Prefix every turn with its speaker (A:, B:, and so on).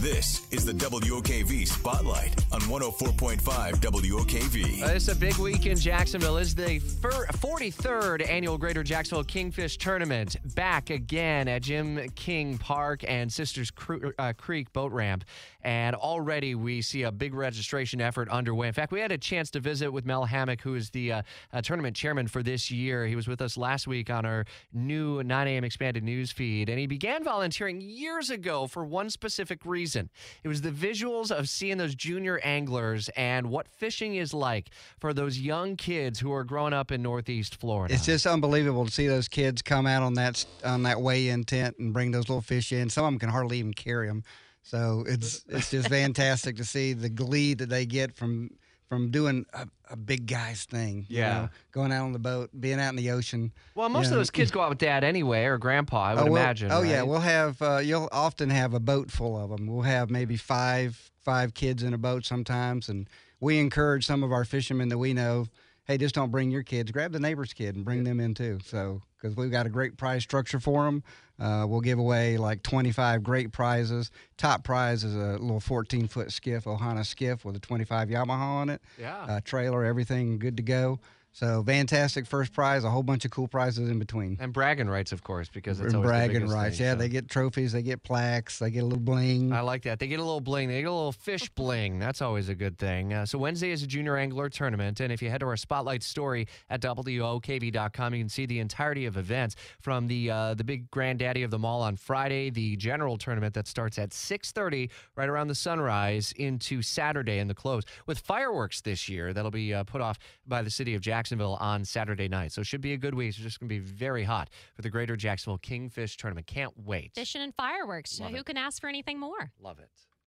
A: This is the WOKV Spotlight on 104.5 WOKV.
B: Uh, it's a big week in Jacksonville. It's the fir- 43rd annual Greater Jacksonville Kingfish Tournament. Back again at Jim King Park and Sisters uh, Creek Boat Ramp. And already we see a big registration effort underway. In fact, we had a chance to visit with Mel Hammock, who is the uh, uh, tournament chairman for this year. He was with us last week on our new 9 a.m. expanded news feed. And he began volunteering years ago for one specific reason. It was the visuals of seeing those junior anglers and what fishing is like for those young kids who are growing up in Northeast Florida.
C: It's just unbelievable to see those kids come out on that on that weigh-in tent and bring those little fish in. Some of them can hardly even carry them. So it's it's just fantastic to see the glee that they get from from doing a, a big guy's thing. you
B: Yeah.
C: know, going out on the boat, being out in the ocean.
B: well, most
C: you
B: of those kids go out with dad anyway or grandpa, I would
C: oh, we'll-
B: imagine.
C: Oh yeah, we'll have uh, you'll often have a boat full of them. We'll have maybe five five kids in a boat sometimes, and we encourage some of our fishermen that we know. Hey, just don't bring your kids. Grab the neighbor's kid and bring them in too. So, because we've got a great prize structure for them, uh, we'll give away like 25 great prizes. Top prize is a little 14 foot skiff, Ohana skiff with a 25 Yamaha on it
B: Yeah.
C: uh, trailer, everything good to go. So fantastic first prize, a whole bunch of cool prizes in between.
B: and bragging rights, of course, because it's
C: And
B: always the
C: bragging rights.
B: thing,
C: yeah,
B: so.
C: they get trophies, they get plaques, they get a little bling.
B: I like that. They get a little bling. They get a little fish bling. That's always a good thing. Uh, so Wednesday is a junior angler tournament, and if you head to our spotlight story at wokv.com, you can see the entirety of events from the uh, the big granddaddy of them all on Friday, the general tournament that starts at 6:30 right around the sunrise into Saturday and the close with fireworks this year that'll be uh, put off by the city of Jacksonville on Saturday night. So it should be a good week. It's just going to be very hot for the Greater Jacksonville Kingfish Tournament. Can't wait.
D: Fishing and fireworks.
B: Love
D: Who
B: it.
D: can ask for anything more?
B: Love it.